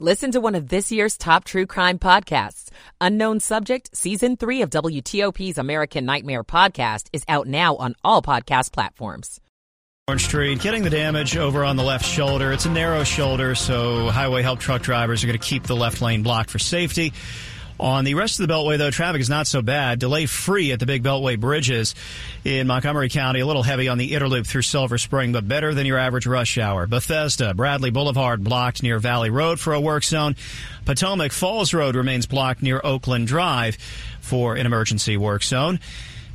Listen to one of this year's top true crime podcasts. Unknown Subject, Season 3 of WTOP's American Nightmare podcast is out now on all podcast platforms. Orange Street, getting the damage over on the left shoulder. It's a narrow shoulder, so highway help truck drivers are going to keep the left lane blocked for safety. On the rest of the Beltway, though, traffic is not so bad. Delay free at the big Beltway bridges in Montgomery County. A little heavy on the inner loop through Silver Spring, but better than your average rush hour. Bethesda, Bradley Boulevard blocked near Valley Road for a work zone. Potomac Falls Road remains blocked near Oakland Drive for an emergency work zone.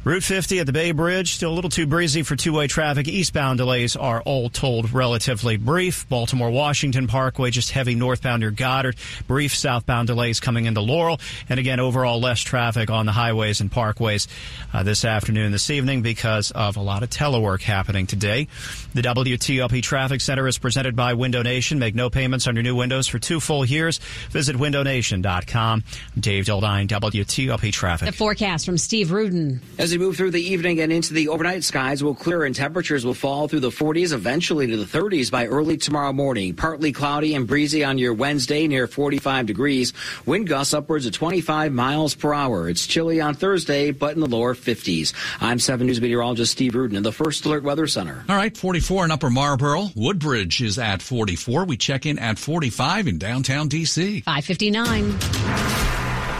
Route 50 at the Bay Bridge, still a little too breezy for two way traffic. Eastbound delays are all told relatively brief. Baltimore Washington Parkway, just heavy northbound near Goddard. Brief southbound delays coming into Laurel. And again, overall less traffic on the highways and parkways uh, this afternoon, this evening because of a lot of telework happening today. The WTOP Traffic Center is presented by Window Nation. Make no payments on your new windows for two full years. Visit windownation.com. I'm Dave Dildine, WTOP Traffic. The forecast from Steve Rudin. As we move through the evening and into the overnight, skies will clear and temperatures will fall through the 40s, eventually to the 30s by early tomorrow morning. Partly cloudy and breezy on your Wednesday near 45 degrees. Wind gusts upwards of 25 miles per hour. It's chilly on Thursday, but in the lower 50s. I'm 7 News meteorologist Steve Rudin in the First Alert Weather Center. All right, 44 in Upper Marlboro. Woodbridge is at 44. We check in at 45 in downtown D.C. 559.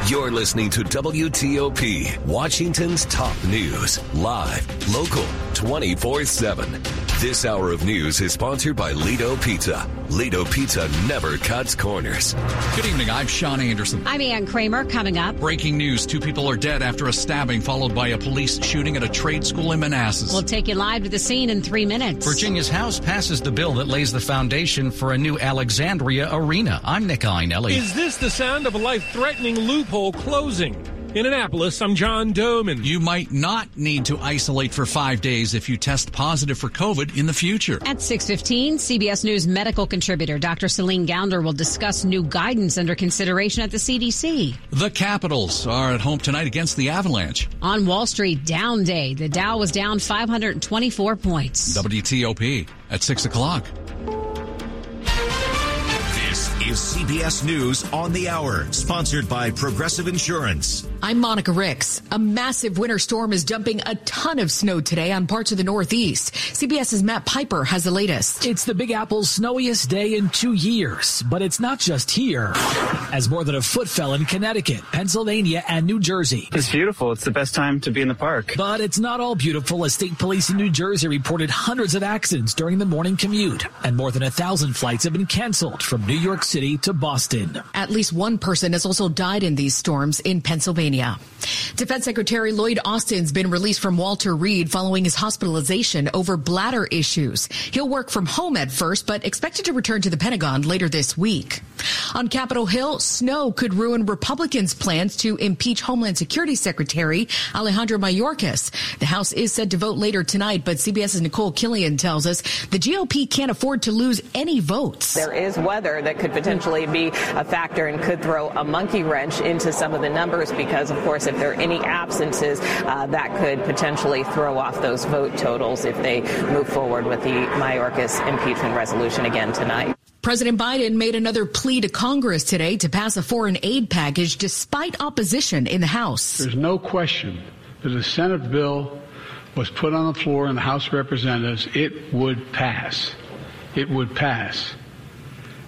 You're listening to WTOP, Washington's top news, live, local, 24 7. This hour of news is sponsored by Lido Pizza. Lido Pizza never cuts corners. Good evening. I'm Sean Anderson. I'm Ann Kramer. Coming up. Breaking news two people are dead after a stabbing, followed by a police shooting at a trade school in Manassas. We'll take you live to the scene in three minutes. Virginia's House passes the bill that lays the foundation for a new Alexandria arena. I'm Nick Iannelli. Is this the sound of a life threatening loophole closing? In Annapolis, I'm John Domen. You might not need to isolate for five days if you test positive for COVID in the future. At 6.15, CBS News medical contributor Dr. Celine Gounder will discuss new guidance under consideration at the CDC. The Capitals are at home tonight against the Avalanche. On Wall Street, down day. The Dow was down 524 points. WTOP at 6 o'clock. This is CBS News on the Hour, sponsored by Progressive Insurance. I'm Monica Ricks. A massive winter storm is dumping a ton of snow today on parts of the Northeast. CBS's Matt Piper has the latest. It's the Big Apple's snowiest day in two years, but it's not just here, as more than a foot fell in Connecticut, Pennsylvania, and New Jersey. It's beautiful. It's the best time to be in the park. But it's not all beautiful, as state police in New Jersey reported hundreds of accidents during the morning commute, and more than a thousand flights have been canceled from New York City to Boston. At least one person has also died in these storms in Pennsylvania. Defense Secretary Lloyd Austin's been released from Walter Reed following his hospitalization over bladder issues. He'll work from home at first, but expected to return to the Pentagon later this week. On Capitol Hill, snow could ruin Republicans' plans to impeach Homeland Security Secretary Alejandro Mayorkas. The House is set to vote later tonight, but CBS's Nikole Killion tells us the GOP can't afford to lose any votes. There is weather that could potentially be a factor and could throw a monkey wrench into some of the numbers because, of course, if there are any absences, uh, that could potentially throw off those vote totals if they move forward with the Mayorkas impeachment resolution again tonight. President Biden made another plea to Congress today to pass a foreign aid package despite opposition in the House. There's no question that the Senate bill was put on the floor in the House of Representatives, it would pass. It would pass.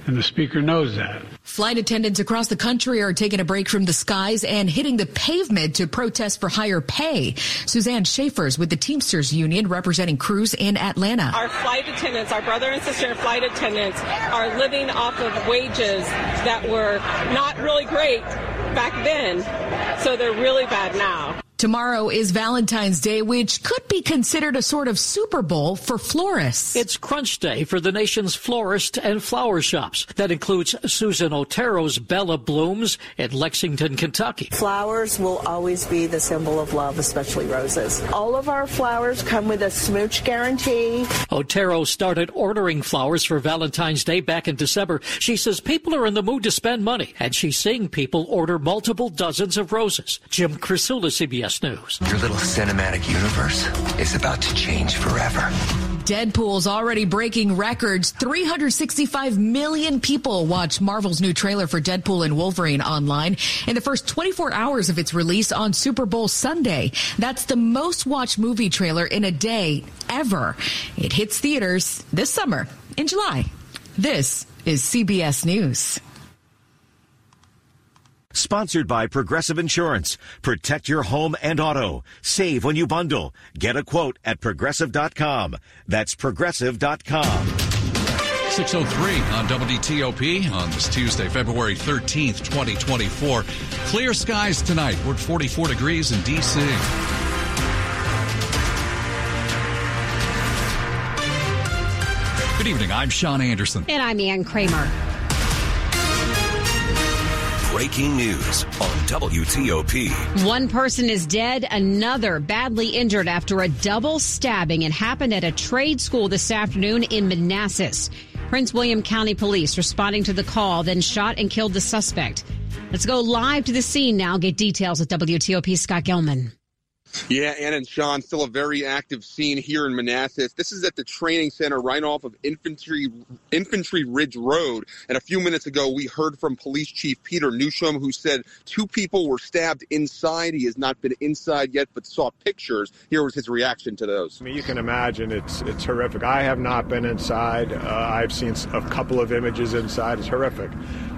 And the Speaker knows that. Flight attendants across the country are taking a break from the skies and hitting the pavement to protest for higher pay. Suzanne Schaefer's with the Teamsters Union representing crews in Atlanta. Our flight attendants, our brother and sister flight attendants, are living off of wages that were not really great back then. So they're really bad now. Tomorrow is Valentine's Day, which could be considered a sort of Super Bowl for florists. It's crunch day for the nation's florist and flower shops. That includes Susan Otero's Bella Blooms in Lexington, Kentucky. Flowers will always be the symbol of love, especially roses. All of our flowers come with a smooch guarantee. Otero started ordering flowers for Valentine's Day back in December. She says people are in the mood to spend money, and she's seeing people order multiple dozens of roses. Jim Krasula, CBS News. Your little cinematic universe is about to change forever. Deadpool's already breaking records. 365 million people watched Marvel's new trailer for Deadpool and Wolverine online in the first 24 hours of its release on Super Bowl Sunday. That's the most watched movie trailer in a day ever. It hits theaters this summer in July. This is CBS News. Sponsored by Progressive Insurance. Protect your home and auto. Save when you bundle. Get a quote at progressive.com. That's progressive.com. 603 on WTOP on this Tuesday, February 13th, 2024. Clear skies tonight. We're at 44 degrees in D.C. Good evening. I'm Sean Anderson. And I'm Ann Kramer. Breaking news on WTOP. One person is dead, another badly injured after a double stabbing. It happened at a trade school this afternoon in Manassas. Prince William County Police responding to the call, then shot and killed the suspect. Let's go live to the scene now. Get details with WTOP Scott Gelman. Yeah, Ann and Sean, still a very active scene here in Manassas. This is at the training center right off of Infantry Infantry Ridge Road. And a few minutes ago, we heard from Police Chief Peter Newsham, who said two people were stabbed inside. He has not been inside yet, but saw pictures. Here was his reaction to those. I mean, you can imagine it's it's horrific. I have not been inside. Uh, I've seen a couple of images inside. It's horrific.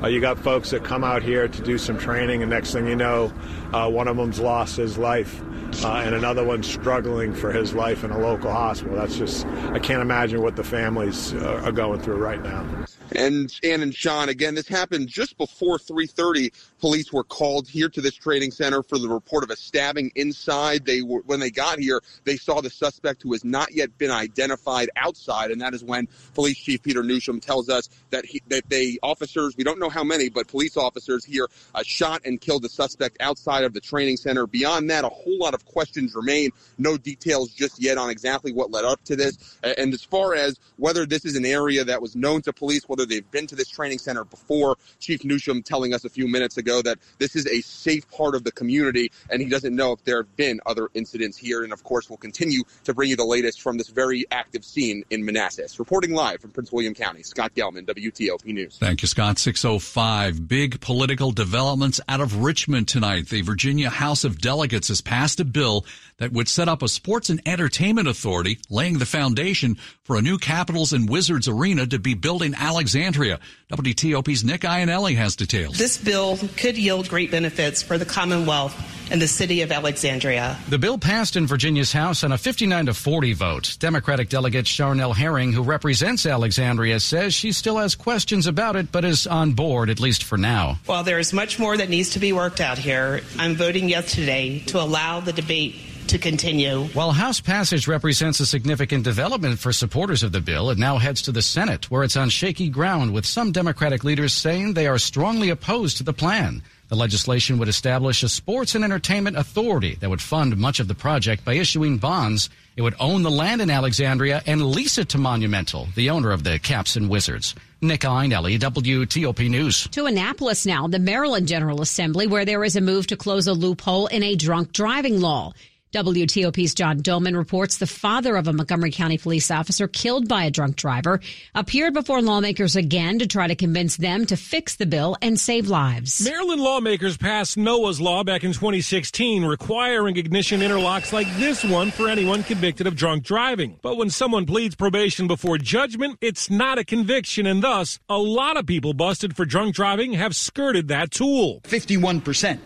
Uh, you got folks that come out here to do some training, and next thing you know, uh, one of them's lost his life uh, and another one's struggling for his life in a local hospital. That's just, I can't imagine what the families uh, are going through right now. And Ann and Sean, again, this happened just before 3:30. Police were called here to this training center for the report of a stabbing inside. They were when they got here, they saw the suspect who has not yet been identified outside, and that is when Police Chief Peter Newsham tells us that he, that they officers, we don't know how many, but police officers here uh, shot and killed the suspect outside of the training center. Beyond that, a whole lot of questions remain. No details just yet on exactly what led up to this. And as far as whether this is an area that was known to police, whether they've been to this training center before. Chief Newsham telling us a few minutes ago that this is a safe part of the community, and he doesn't know if there have been other incidents here. And of course, we'll continue to bring you the latest from this very active scene in Manassas. Reporting live from Prince William County, Scott Gelman, WTOP News. Thank you, Scott. 605. Big political developments out of Richmond tonight. The Virginia House of Delegates has passed a bill that would set up a sports and entertainment authority, laying the foundation for a new Capitals and Wizards arena to be built in Alexandria. WTOP's Nick Iannelli has details. This bill could yield great benefits for the Commonwealth and the city of Alexandria. The bill passed in Virginia's House on a 59 to 40 vote. Democratic delegate Charniele Herring, who represents Alexandria, says she still has questions about it, but is on board, at least for now. While there is much more that needs to be worked out here, I'm voting yes today to allow the debate to continue. While House passage represents a significant development for supporters of the bill, it now heads to the Senate, where it's on shaky ground, with some Democratic leaders saying they are strongly opposed to the plan. The legislation would establish a sports and entertainment authority that would fund much of the project by issuing bonds. It would own the land in Alexandria and lease it to Monumental, the owner of the Caps and Wizards. Nick Iannelli, WTOP News. To Annapolis now, the Maryland General Assembly, where there is a move to close a loophole in a drunk driving law. WTOP's John Domen reports the father of a Montgomery County police officer killed by a drunk driver appeared before lawmakers again to try to convince them to fix the bill and save lives. Maryland lawmakers passed Noah's Law back in 2016 requiring ignition interlocks like this one for anyone convicted of drunk driving. But when someone pleads probation before judgment, it's not a conviction and thus a lot of people busted for drunk driving have skirted that tool. 51%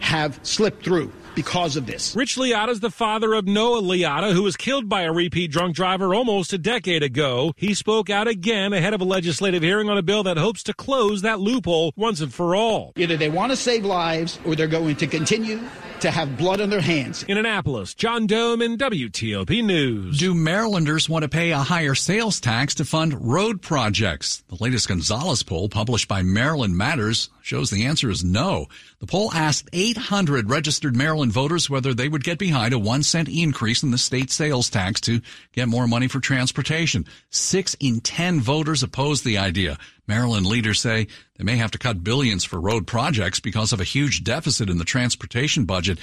have slipped through because of this. Rich Leotta is the father of Noah Leotta, who was killed by a repeat drunk driver almost a decade ago. He spoke out again ahead of a legislative hearing on a bill that hopes to close that loophole once and for all. Either they want to save lives or they're going to continue to have blood on their hands. In Annapolis, John Domen WTOP News. Do Marylanders want to pay a higher sales tax to fund road projects? The latest Gonzales poll published by Maryland Matters shows the answer is no. The poll asked 800 registered Maryland voters whether they would get behind a one cent increase in the state sales tax to get more money for transportation. Six in ten voters opposed the idea. Maryland leaders say they may have to cut billions for road projects because of a huge deficit in the transportation budget.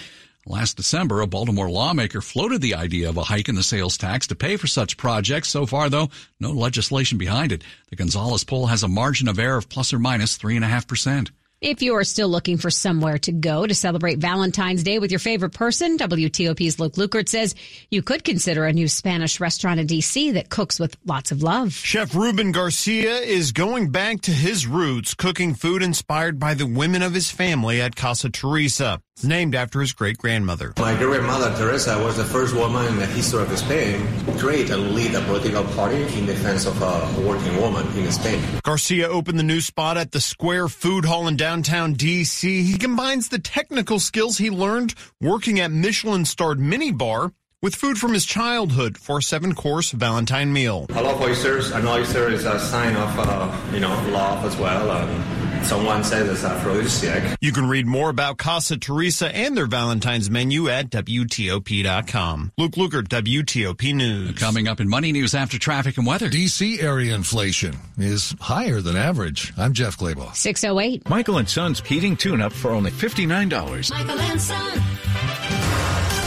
Last December, a Baltimore lawmaker floated the idea of a hike in the sales tax to pay for such projects. So far, though, no legislation behind it. The Gonzales poll has a margin of error of plus or minus 3.5%. If you are still looking for somewhere to go to celebrate Valentine's Day with your favorite person, WTOP's Luke Lukert says you could consider a new Spanish restaurant in D.C. that cooks with lots of love. Chef Ruben Garcia is going back to his roots, cooking food inspired by the women of his family at Casa Teresa. It's named after his great grandmother. My great grandmother Teresa was the first woman in the history of Spain to create and lead a political party in defense of a working woman in Spain. Garcia opened the new spot at the Square Food Hall in downtown D.C. He combines the technical skills he learned working at Michelin starred Mini Bar with food from his childhood for a seven course Valentine meal. I love oysters. An oyster is a sign of, uh, you know, love as well. Um, someone says it's aphrodisiac. You can read more about Casa Teresa and their Valentine's menu at WTOP.com. Luke Lukert, WTOP News. Coming up in Money News after traffic and weather. DC area inflation is higher than average. I'm Jeff Clabaugh. 608. Michael and Son's heating tune up for only $59. Michael and Son.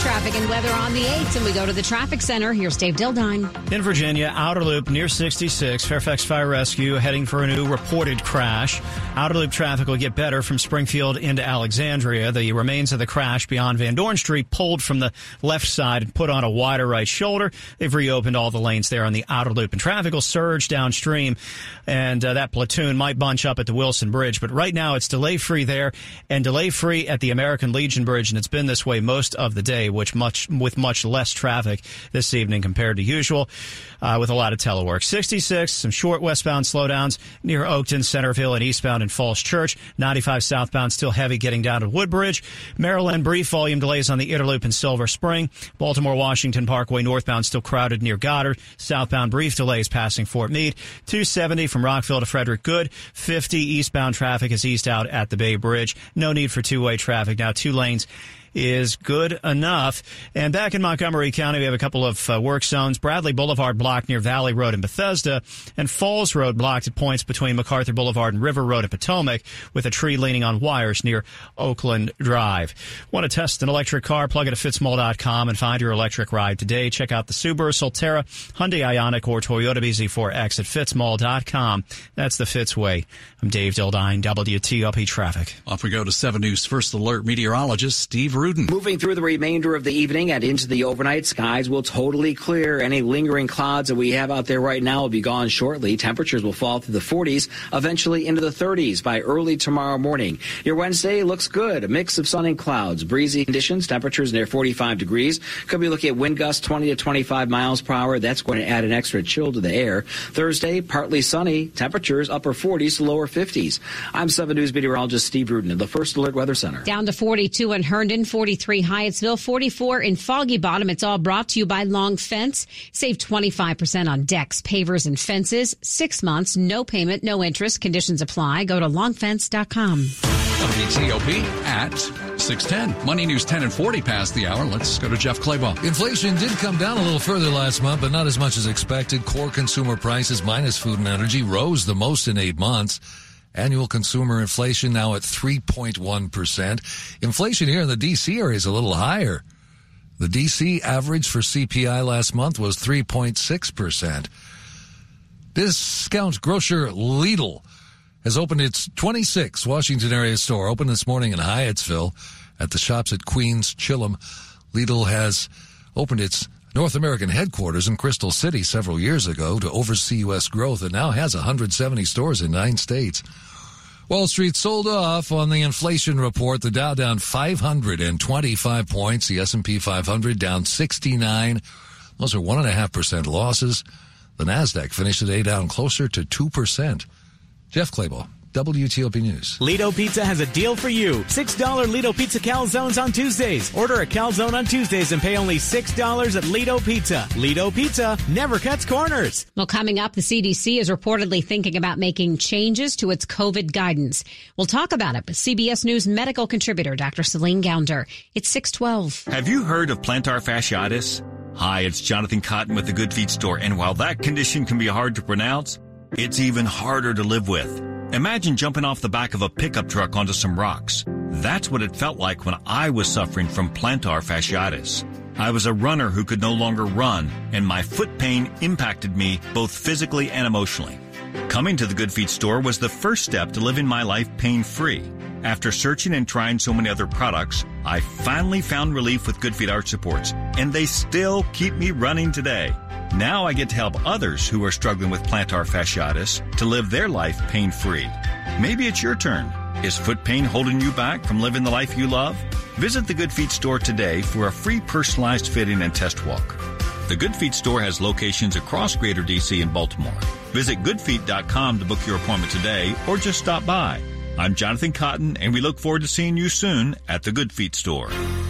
Traffic and weather on the 8th, and we go to the traffic center. Here's Dave Dildine. In Virginia, outer loop near 66, Fairfax Fire Rescue heading for a new reported crash. Outer loop traffic will get better from Springfield into Alexandria. The remains of the crash beyond Van Dorn Street pulled from the left side and put on a wider right shoulder. They've reopened all the lanes there on the outer loop, and traffic will surge downstream, and uh, that platoon might bunch up at the Wilson Bridge. But right now, it's delay free there and delay free at the American Legion Bridge, and it's been this way most of the day which much with much less traffic this evening compared to usual, uh, with a lot of telework. 66, some short westbound slowdowns near Oakton, Centreville, and eastbound in Falls Church. 95 southbound still heavy getting down to Woodbridge. Maryland, brief volume delays on the inner loop in Silver Spring. Baltimore, Washington Parkway northbound still crowded near Goddard. Southbound brief delays passing Fort Meade. 270 from Rockville to Frederick Good. 50 eastbound traffic is east out at the Bay Bridge. No need for two-way traffic. Now two lanes is good enough. And back in Montgomery County, we have a couple of uh, work zones. Bradley Boulevard blocked near Valley Road in Bethesda, and Falls Road blocked at points between MacArthur Boulevard and River Road in Potomac, with a tree leaning on wires near Oakland Drive. Want to test an electric car? Plug it at fitzmall.com and find your electric ride today. Check out the Subaru Solterra, Hyundai Ioniq, or Toyota BZ4X at fitzmall.com. That's the Fitz way. I'm Dave Dildine, WTOP Traffic. Off we go to 7 News First Alert meteorologist Steve Rudin. Moving through the remainder of the evening and into the overnight, skies will totally clear. Any lingering clouds that we have out there right now will be gone shortly. Temperatures will fall through the 40s, eventually into the 30s by early tomorrow morning. Your Wednesday looks good. A mix of sun and clouds. Breezy conditions, temperatures near 45 degrees. Could be looking at wind gusts 20 to 25 miles per hour. That's going to add an extra chill to the air. Thursday, partly sunny. Temperatures upper 40s to lower 50s. I'm 7 News meteorologist Steve Rudin in the First Alert Weather Center. Down to 42 in Herndon, 43 Hyattsville, 44 in Foggy Bottom. It's all brought to you by Long Fence. Save 25% on decks, pavers, and fences. Six months, no payment, no interest. Conditions apply. Go to longfence.com. WTOP at 610. Money News 10 and 40 past the hour. Let's go to Jeff Clabaugh. Inflation did come down a little further last month, but not as much as expected. Core consumer prices minus food and energy rose the most in eight months. Annual consumer inflation now at 3.1%. Inflation here in the DC area is a little higher. The DC average for CPI last month was 3.6%. Discount grocer Lidl has opened its 26th Washington area store, opened this morning in Hyattsville at the shops at Queens Chillum. Lidl has opened its North American headquarters in Crystal City several years ago to oversee U.S. growth and now has 170 stores in nine states. Wall Street sold off on the inflation report. The Dow down 525 points. The S&P 500 down 69. Those are one and a half percent losses. The Nasdaq finished the day down closer to two percent. Jeff Clabaugh. WTOP News. Lido Pizza has a deal for you. $6 Lido Pizza calzones on Tuesdays. Order a calzone on Tuesdays and pay only $6 at Lido Pizza. Lido Pizza never cuts corners. Well, coming up, the CDC is reportedly thinking about making changes to its COVID guidance. We'll talk about it with CBS News medical contributor Dr. Celine Gounder. It's 612. Have you heard of plantar fasciitis? Hi, it's Jonathan Cotton with the Good Feet Store, and while that condition can be hard to pronounce, it's even harder to live with. Imagine jumping off the back of a pickup truck onto some rocks. That's what it felt like when I was suffering from plantar fasciitis. I was a runner who could no longer run, and my foot pain impacted me both physically and emotionally. Coming to the Good Feet store was the first step to living my life pain free. After searching and trying so many other products, I finally found relief with Good Feet Arch Supports, and they still keep me running today. Now I get to help others who are struggling with plantar fasciitis to live their life pain free. Maybe it's your turn. Is foot pain holding you back from living the life you love? Visit the Good Feet store today for a free personalized fitting and test walk. The Good Feet store has locations across Greater DC and Baltimore. Visit goodfeet.com to book your appointment today or just stop by. I'm Jonathan Cotton, and we look forward to seeing you soon at the Good Feet store.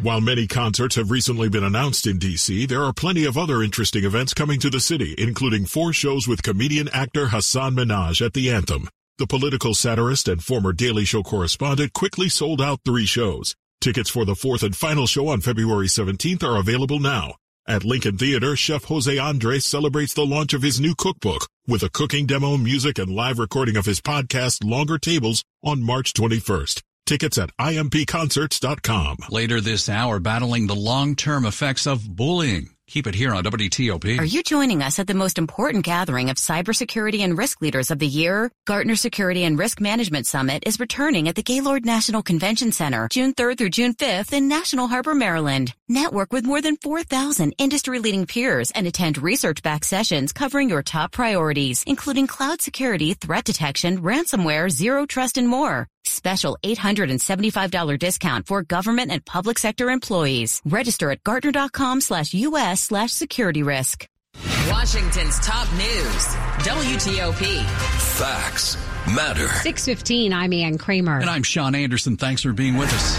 While many concerts have recently been announced in DC, there are plenty of other interesting events coming to the city, including four shows with comedian actor Hasan Minhaj at the Anthem. The political satirist and former Daily Show correspondent quickly sold out three shows. Tickets for the fourth and final show on February 17th are available now. At Lincoln Theater, Chef Jose Andres celebrates the launch of his new cookbook with a cooking demo, music, and live recording of his podcast, Longer Tables, on March 21st. Tickets at impconcerts.com. Later this hour, battling the long-term effects of bullying. Keep it here on WTOP. Are you joining us at the most important gathering of cybersecurity and risk leaders of the year? Gartner Security and Risk Management Summit is returning at the Gaylord National Convention Center June 3rd through June 5th in National Harbor, Maryland. Network with more than 4,000 industry-leading peers and attend research-backed sessions covering your top priorities, including cloud security, threat detection, ransomware, zero trust, and more. Special $875 discount for government and public sector employees. Register at Gartner.com slash US slash security risk. Washington's top news. WTOP. Facts matter. 615, I'm Ann Kramer. And I'm Sean Anderson. Thanks for being with us.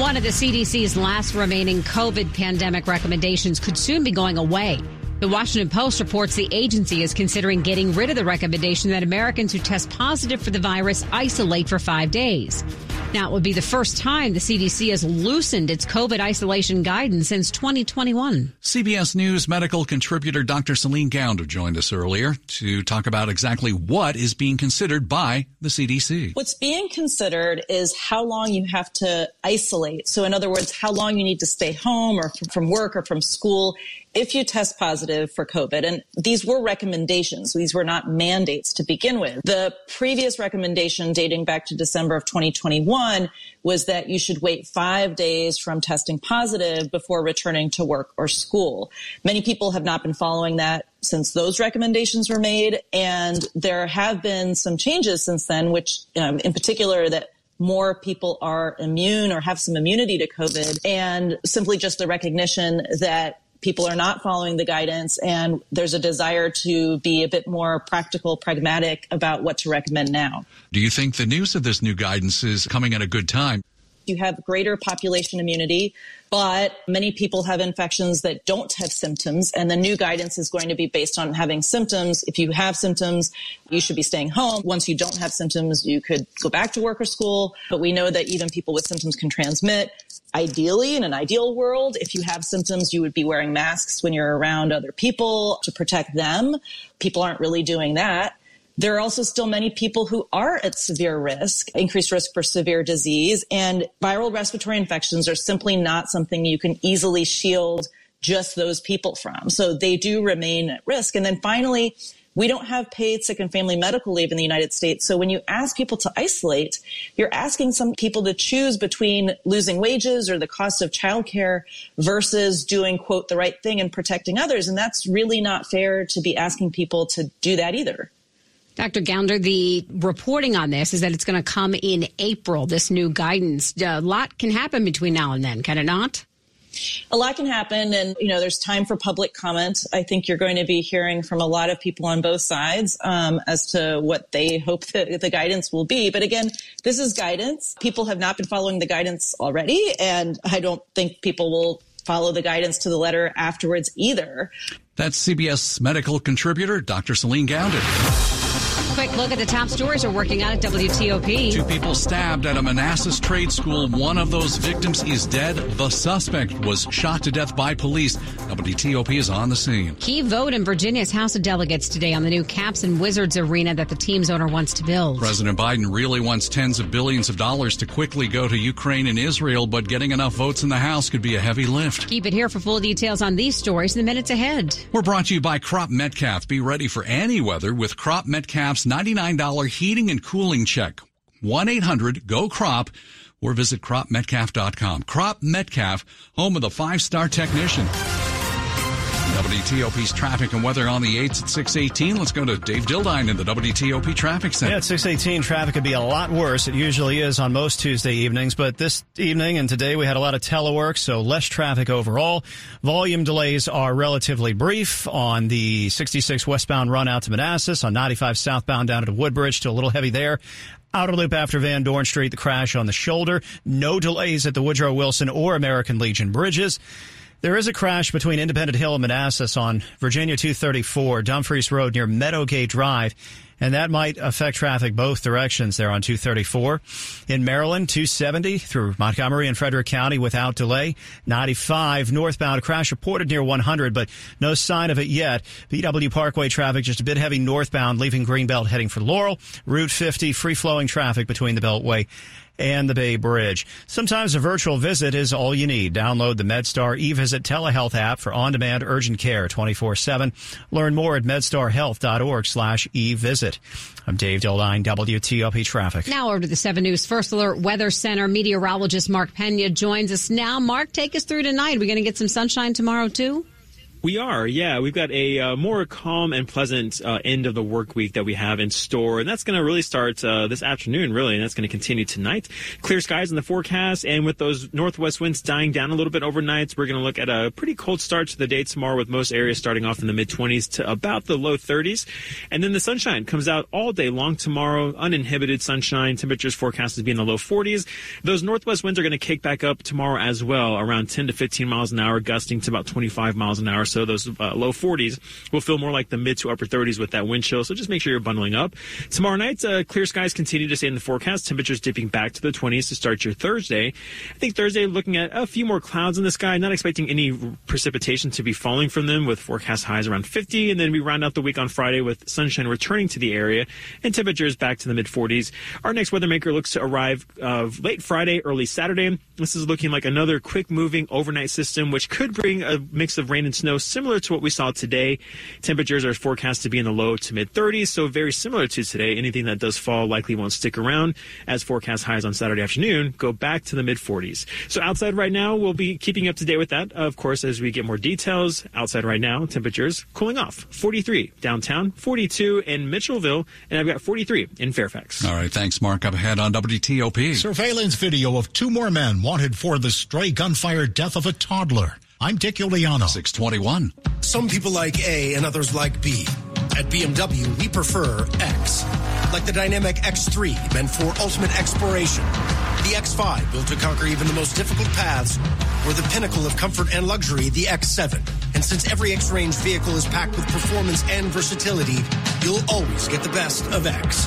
One of the CDC's last remaining COVID pandemic recommendations could soon be going away. The Washington Post reports the agency is considering getting rid of the recommendation that Americans who test positive for the virus isolate for five days. Now, it would be the first time the CDC has loosened its COVID isolation guidance since 2021. CBS News medical contributor Dr. Celine Gounder joined us earlier to talk about exactly what is being considered by the CDC. What's being considered is how long you have to isolate. So, in other words, how long you need to stay home or from work or from school if you test positive for COVID, and these were recommendations, these were not mandates to begin with. The previous recommendation dating back to December of 2021 was that you should wait five days from testing positive before returning to work or school. Many people have not been following that since those recommendations were made, and there have been some changes since then, which um, in particular that more people are immune or have some immunity to COVID and simply just the recognition that people are not following the guidance and there's a desire to be a bit more practical, pragmatic about what to recommend now. Do you think the news of this new guidance is coming at a good time? You have greater population immunity, but many people have infections that don't have symptoms. And the new guidance is going to be based on having symptoms. If you have symptoms, you should be staying home. Once you don't have symptoms, you could go back to work or school. But we know that even people with symptoms can transmit. Ideally, in an ideal world, if you have symptoms, you would be wearing masks when you're around other people to protect them. People aren't really doing that. There are also still many people who are at severe risk, increased risk for severe disease, and viral respiratory infections are simply not something you can easily shield just those people from. So they do remain at risk. And then finally, we don't have paid sick and family medical leave in the United States. So when you ask people to isolate, you're asking some people to choose between losing wages or the cost of childcare versus doing, quote, the right thing and protecting others. And that's really not fair to be asking people to do that either. Dr. Gounder, the reporting on this is that it's going to come in April, this new guidance. A lot can happen between now and then, can it not? A lot can happen, and you know, there's time for public comment. I think you're going to be hearing from a lot of people on both sides um, as to what they hope that the guidance will be. But again, this is guidance. People have not been following the guidance already, and I don't think people will follow the guidance to the letter afterwards either. That's CBS medical contributor Dr. Celine Gounder. Quick look at the top stories we're working on at WTOP. Two people stabbed at a Manassas trade school. One of those victims is dead. The suspect was shot to death by police. WTOP is on the scene. Key vote in Virginia's House of Delegates today on the new Caps and Wizards arena that the team's owner wants to build. President Biden really wants tens of billions of dollars to quickly go to Ukraine and Israel, but getting enough votes in the House could be a heavy lift. Keep it here for full details on these stories in the minutes ahead. We're brought to you by Crop Metcalf. Be ready for any weather with Crop Metcalf's $99 heating and cooling check. 1-800-GO-CROP or visit cropmetcalf.com. Crop Metcalf, home of the five-star technician. WTOP's traffic and weather on the 8s at 618. Let's go to Dave Dildine in the WTOP Traffic Center. Yeah, at 618, traffic could be a lot worse. It usually is on most Tuesday evenings, but this evening and today we had a lot of telework, so less traffic overall. Volume delays are relatively brief on the 66 westbound run out to Manassas, on 95 southbound down to Woodbridge, to a little heavy there. Outer loop after Van Dorn Street, the crash on the shoulder. No delays at the Woodrow Wilson or American Legion bridges. There is a crash between Independent Hill and Manassas on Virginia 234, Dumfries Road near Meadowgate Drive, and that might affect traffic both directions there on 234. In Maryland, 270 through Montgomery and Frederick County without delay. 95 northbound crash reported near 100, but no sign of it yet. BW Parkway traffic just a bit heavy northbound, leaving Greenbelt heading for Laurel. Route 50 free flowing traffic between the Beltway and the Bay Bridge. Sometimes a virtual visit is all you need. Download the MedStar eVisit telehealth app for on-demand urgent care 24-7. Learn more at medstarhealth.org slash eVisit. I'm Dave Dildine, WTOP Traffic. Now over to the 7 News First Alert Weather Center meteorologist Mark Pena joins us now. Mark, take us through tonight. We're going to get some sunshine tomorrow too? We are, yeah. We've got a uh, more calm and pleasant uh, end of the work week that we have in store, and that's going to really start uh, this afternoon, really, and that's going to continue tonight. Clear skies in the forecast, and with those northwest winds dying down a little bit overnight, we're going to look at a pretty cold start to the day tomorrow, with most areas starting off in the mid 20s to about the low 30s, and then the sunshine comes out all day long tomorrow, uninhibited sunshine. Temperatures forecast to be in the low 40s. Those northwest winds are going to kick back up tomorrow as well, around 10 to 15 miles an hour, gusting to about 25 miles an hour so those uh, low 40s will feel more like the mid to upper 30s with that wind chill. So just make sure you're bundling up. Tomorrow night, uh, clear skies continue to stay in the forecast. Temperatures dipping back to the 20s to start your Thursday. I think Thursday, looking at a few more clouds in the sky, not expecting any precipitation to be falling from them with forecast highs around 50. And then we round out the week on Friday with sunshine returning to the area and temperatures back to the mid 40s. Our next weather maker looks to arrive uh, late Friday, early Saturday. This is looking like another quick moving overnight system, which could bring a mix of rain and snow similar to what we saw today. Temperatures are forecast to be in the low to mid 30s, so very similar to today. Anything that does fall likely won't stick around as forecast highs on Saturday afternoon go back to the mid 40s. So outside right now, we'll be keeping up to date with that, of course, as we get more details. Outside right now, temperatures cooling off 43 downtown, 42 in Mitchellville, and I've got 43 in Fairfax. All right, thanks, Mark. Up ahead on WTOP. Surveillance video of two more men wanted for the stray gunfire death of a toddler. I'm Dick Uliano. 621. Some people like A and others like B. At BMW, we prefer X. Like the dynamic X3, meant for ultimate exploration. The X5, built to conquer even the most difficult paths. Or the pinnacle of comfort and luxury, the X7. And since every X range vehicle is packed with performance and versatility, you'll always get the best of X.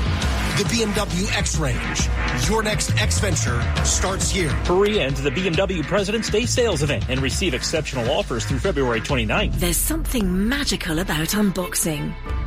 The BMW X Range. Your next X venture starts here. Hurry into the BMW President's Day sales event and receive exceptional offers through February 29th. There's something magical about unboxing.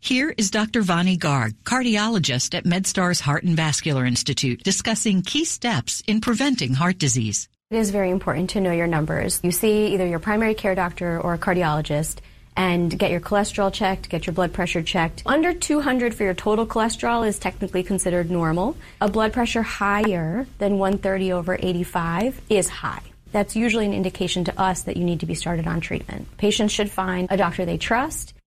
Here is Dr. Vani Garg, cardiologist at MedStar's Heart and Vascular Institute, discussing key steps in preventing heart disease. It is very important to know your numbers. You see either your primary care doctor or a cardiologist and get your cholesterol checked, get your blood pressure checked. Under 200 for your total cholesterol is technically considered normal. A blood pressure higher than 130 over 85 is high. That's usually an indication to us that you need to be started on treatment. Patients should find a doctor they trust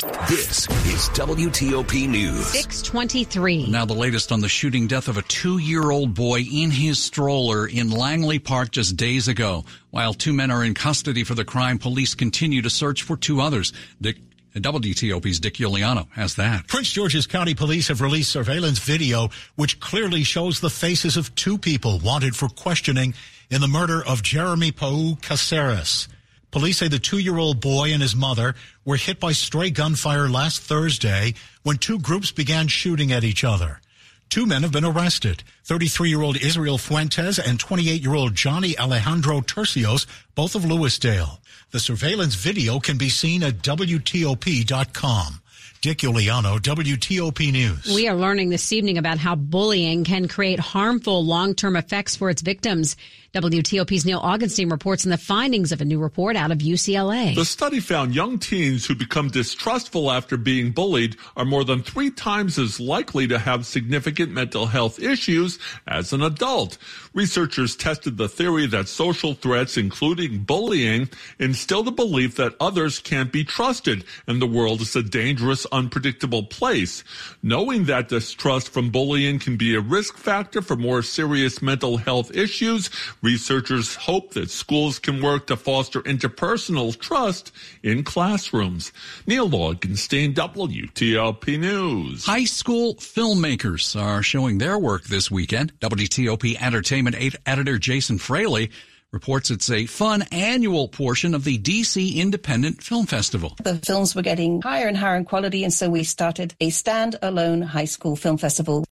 This is WTOP News. 623. Now, the latest on the shooting death of a two year old boy in his stroller in Langley Park just days ago. While two men are in custody for the crime, police continue to search for two others. Dick WTOP's Dick Uliano has that. Prince George's County Police have released surveillance video which clearly shows the faces of two people wanted for questioning in the murder of Jeremy Pau Caceres. Police say the two-year-old boy and his mother were hit by stray gunfire last Thursday when two groups began shooting at each other. Two men have been arrested. 33-year-old Israel Fuentes and 28-year-old Johnny Alejandro Tercios, both of Lewisdale. The surveillance video can be seen at WTOP.com. Dick Uliano, WTOP News. We are learning this evening about how bullying can create harmful long-term effects for its victims. WTOP's Neil Augenstein reports on the findings of a new report out of UCLA. The study found young teens who become distrustful after being bullied are more than three times as likely to have significant mental health issues as an adult. Researchers tested the theory that social threats, including bullying, instill the belief that others can't be trusted and the world is a dangerous, unpredictable place. Knowing that distrust from bullying can be a risk factor for more serious mental health issues, Researchers hope that schools can work to foster interpersonal trust in classrooms. Neil Augenstein, WTOP News. High school filmmakers are showing their work this weekend. WTOP Entertainment editor Jason Fraley reports it's a fun annual portion of the DC Independent Film Festival. The films were getting higher and higher in quality, and so we started a stand-alone high school film festival.